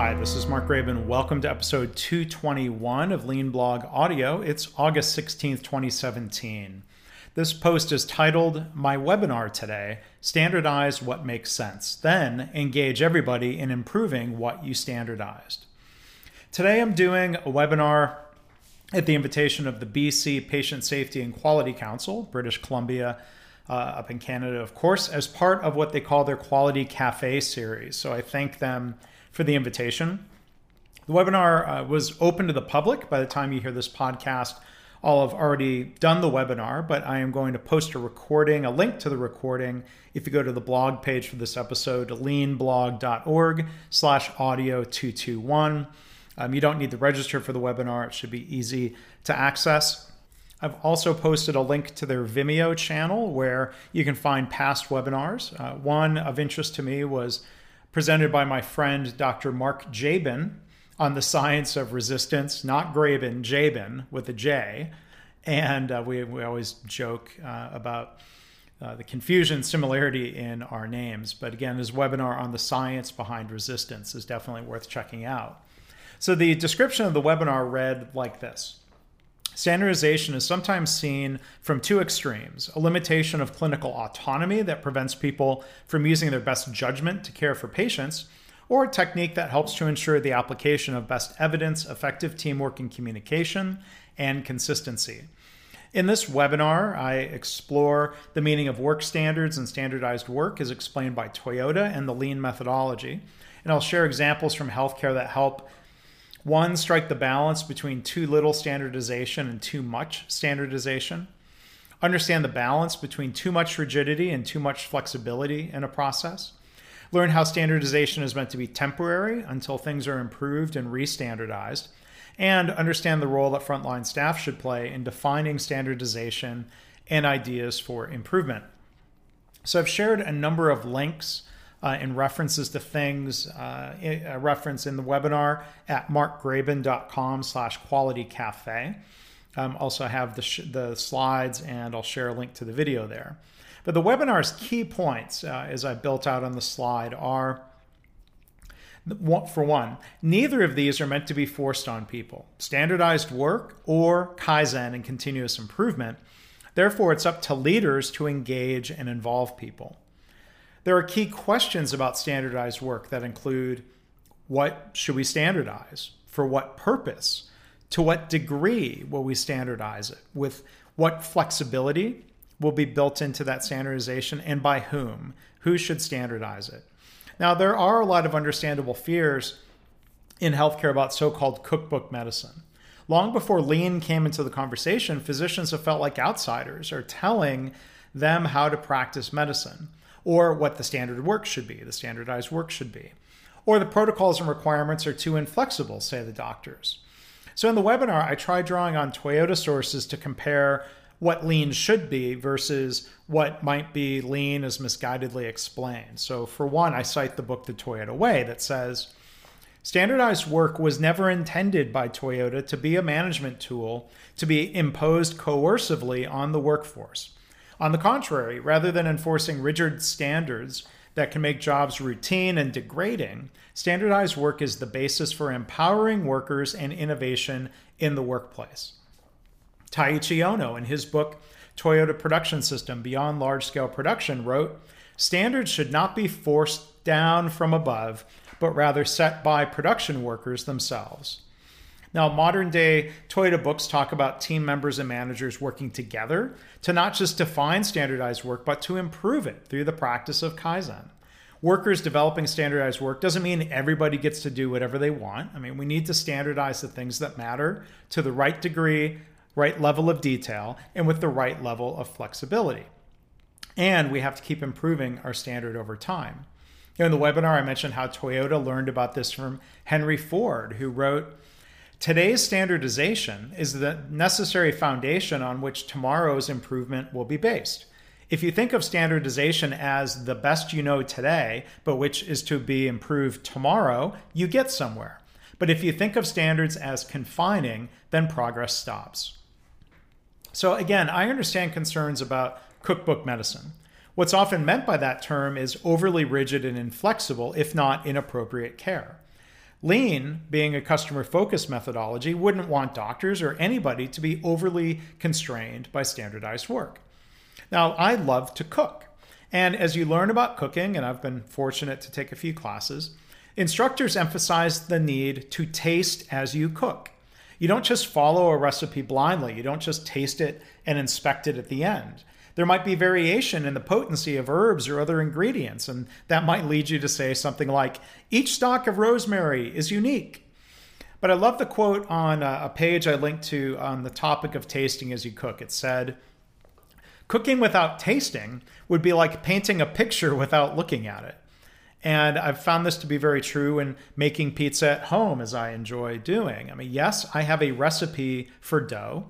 Hi, this is Mark Graban. Welcome to episode 221 of Lean Blog Audio. It's August 16th, 2017. This post is titled My Webinar Today Standardize What Makes Sense. Then engage everybody in improving what you standardized. Today I'm doing a webinar at the invitation of the BC Patient Safety and Quality Council, British Columbia, uh, up in Canada, of course, as part of what they call their Quality Cafe series. So I thank them for the invitation. The webinar uh, was open to the public. By the time you hear this podcast, I'll have already done the webinar, but I am going to post a recording, a link to the recording. If you go to the blog page for this episode, leanblog.org slash audio 221. Um, you don't need to register for the webinar. It should be easy to access. I've also posted a link to their Vimeo channel where you can find past webinars. Uh, one of interest to me was presented by my friend Dr. Mark Jaben on the science of resistance, not Graban, Jaben with a J. And uh, we, we always joke uh, about uh, the confusion similarity in our names. But again, his webinar on the science behind resistance is definitely worth checking out. So the description of the webinar read like this. Standardization is sometimes seen from two extremes a limitation of clinical autonomy that prevents people from using their best judgment to care for patients, or a technique that helps to ensure the application of best evidence, effective teamwork and communication, and consistency. In this webinar, I explore the meaning of work standards and standardized work as explained by Toyota and the lean methodology. And I'll share examples from healthcare that help one, strike the balance between too little standardization and too much standardization. Understand the balance between too much rigidity and too much flexibility in a process. Learn how standardization is meant to be temporary until things are improved and restandardized. And understand the role that frontline staff should play in defining standardization and ideas for improvement. So, I've shared a number of links uh, and references to things, uh, a reference in the webinar at markgraban.com slash quality cafe. Um, also have the, sh- the slides and I'll share a link to the video there. But the webinar's key points, uh, as I built out on the slide, are for one, neither of these are meant to be forced on people. Standardized work or Kaizen and continuous improvement. Therefore, it's up to leaders to engage and involve people. There are key questions about standardized work that include what should we standardize? For what purpose? To what degree will we standardize it? With what flexibility will be built into that standardization and by whom? Who should standardize it? Now, there are a lot of understandable fears in healthcare about so called cookbook medicine. Long before lean came into the conversation, physicians have felt like outsiders are telling them how to practice medicine or what the standard work should be, the standardized work should be. Or the protocols and requirements are too inflexible, say the doctors. So in the webinar, I tried drawing on Toyota sources to compare what lean should be versus what might be lean as misguidedly explained. So, for one, I cite the book The Toyota Way that says standardized work was never intended by Toyota to be a management tool to be imposed coercively on the workforce. On the contrary, rather than enforcing rigid standards that can make jobs routine and degrading, standardized work is the basis for empowering workers and innovation in the workplace. Taiichi Ohno, in his book Toyota Production System Beyond Large Scale Production, wrote Standards should not be forced down from above, but rather set by production workers themselves. Now, modern day Toyota books talk about team members and managers working together to not just define standardized work, but to improve it through the practice of Kaizen. Workers developing standardized work doesn't mean everybody gets to do whatever they want. I mean, we need to standardize the things that matter to the right degree, right level of detail, and with the right level of flexibility. And we have to keep improving our standard over time. in the webinar, I mentioned how Toyota learned about this from Henry Ford, who wrote, Today's standardization is the necessary foundation on which tomorrow's improvement will be based. If you think of standardization as the best you know today, but which is to be improved tomorrow, you get somewhere. But if you think of standards as confining, then progress stops. So, again, I understand concerns about cookbook medicine. What's often meant by that term is overly rigid and inflexible, if not inappropriate care. Lean, being a customer focused methodology, wouldn't want doctors or anybody to be overly constrained by standardized work. Now, I love to cook. And as you learn about cooking, and I've been fortunate to take a few classes, instructors emphasize the need to taste as you cook. You don't just follow a recipe blindly, you don't just taste it and inspect it at the end. There might be variation in the potency of herbs or other ingredients, and that might lead you to say something like, each stalk of rosemary is unique. But I love the quote on a page I linked to on the topic of tasting as you cook. It said, Cooking without tasting would be like painting a picture without looking at it. And I've found this to be very true in making pizza at home, as I enjoy doing. I mean, yes, I have a recipe for dough,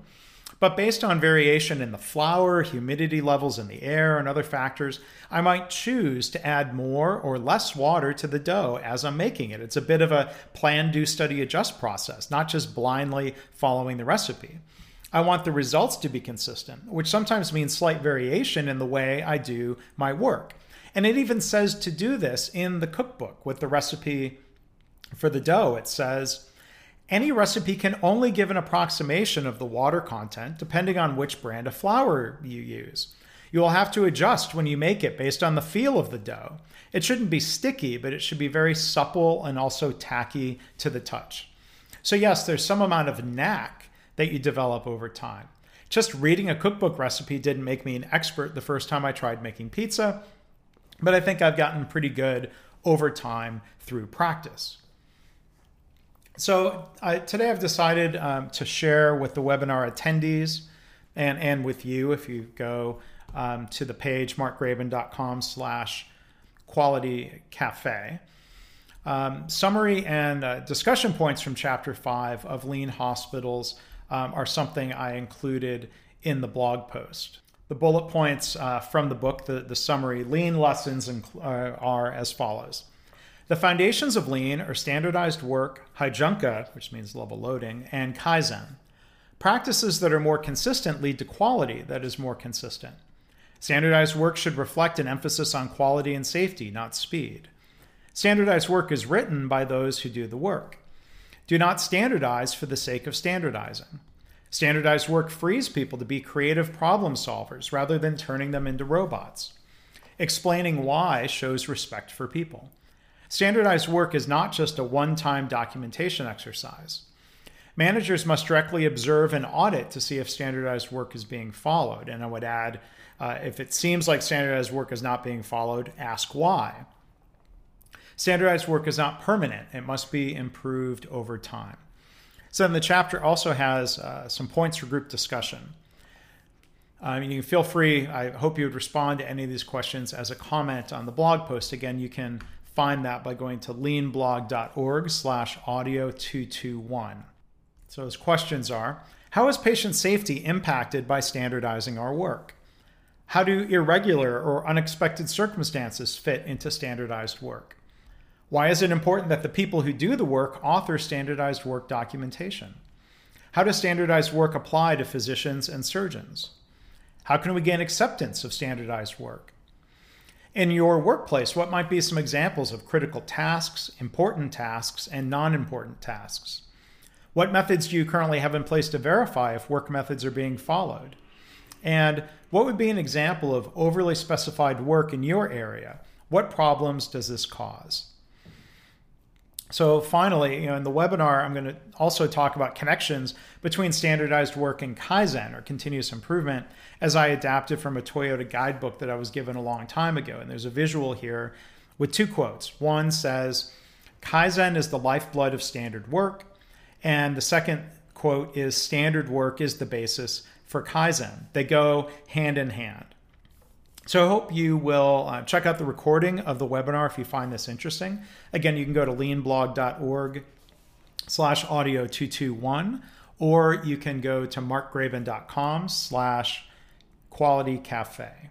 but based on variation in the flour, humidity levels in the air, and other factors, I might choose to add more or less water to the dough as I'm making it. It's a bit of a plan, do, study, adjust process, not just blindly following the recipe. I want the results to be consistent, which sometimes means slight variation in the way I do my work. And it even says to do this in the cookbook with the recipe for the dough. It says, any recipe can only give an approximation of the water content depending on which brand of flour you use. You will have to adjust when you make it based on the feel of the dough. It shouldn't be sticky, but it should be very supple and also tacky to the touch. So, yes, there's some amount of knack that you develop over time. Just reading a cookbook recipe didn't make me an expert the first time I tried making pizza, but I think I've gotten pretty good over time through practice. So today I've decided um, to share with the webinar attendees and, and with you if you go um, to the page markgraban.com slash quality cafe. Um, summary and uh, discussion points from chapter five of lean hospitals um, are something I included in the blog post. The bullet points uh, from the book, the, the summary, lean lessons uh, are as follows. The foundations of lean are standardized work, heijunka, which means level loading, and kaizen. Practices that are more consistent lead to quality that is more consistent. Standardized work should reflect an emphasis on quality and safety, not speed. Standardized work is written by those who do the work. Do not standardize for the sake of standardizing. Standardized work frees people to be creative problem solvers rather than turning them into robots. Explaining why shows respect for people. Standardized work is not just a one time documentation exercise. Managers must directly observe and audit to see if standardized work is being followed. And I would add uh, if it seems like standardized work is not being followed, ask why. Standardized work is not permanent, it must be improved over time. So, then the chapter also has uh, some points for group discussion. Um, you can feel free, I hope you would respond to any of these questions as a comment on the blog post. Again, you can find that by going to leanblog.org slash audio 221. So his questions are, how is patient safety impacted by standardizing our work? How do irregular or unexpected circumstances fit into standardized work? Why is it important that the people who do the work author standardized work documentation? How does standardized work apply to physicians and surgeons? How can we gain acceptance of standardized work? In your workplace, what might be some examples of critical tasks, important tasks, and non important tasks? What methods do you currently have in place to verify if work methods are being followed? And what would be an example of overly specified work in your area? What problems does this cause? So finally, you know, in the webinar, I'm going to also talk about connections between standardized work and Kaizen or continuous improvement as I adapted from a Toyota guidebook that I was given a long time ago. And there's a visual here with two quotes. One says, Kaizen is the lifeblood of standard work. And the second quote is, standard work is the basis for Kaizen. They go hand in hand. So I hope you will uh, check out the recording of the webinar if you find this interesting. Again, you can go to leanblog.org slash audio 221, or you can go to markgraban.com slash quality cafe.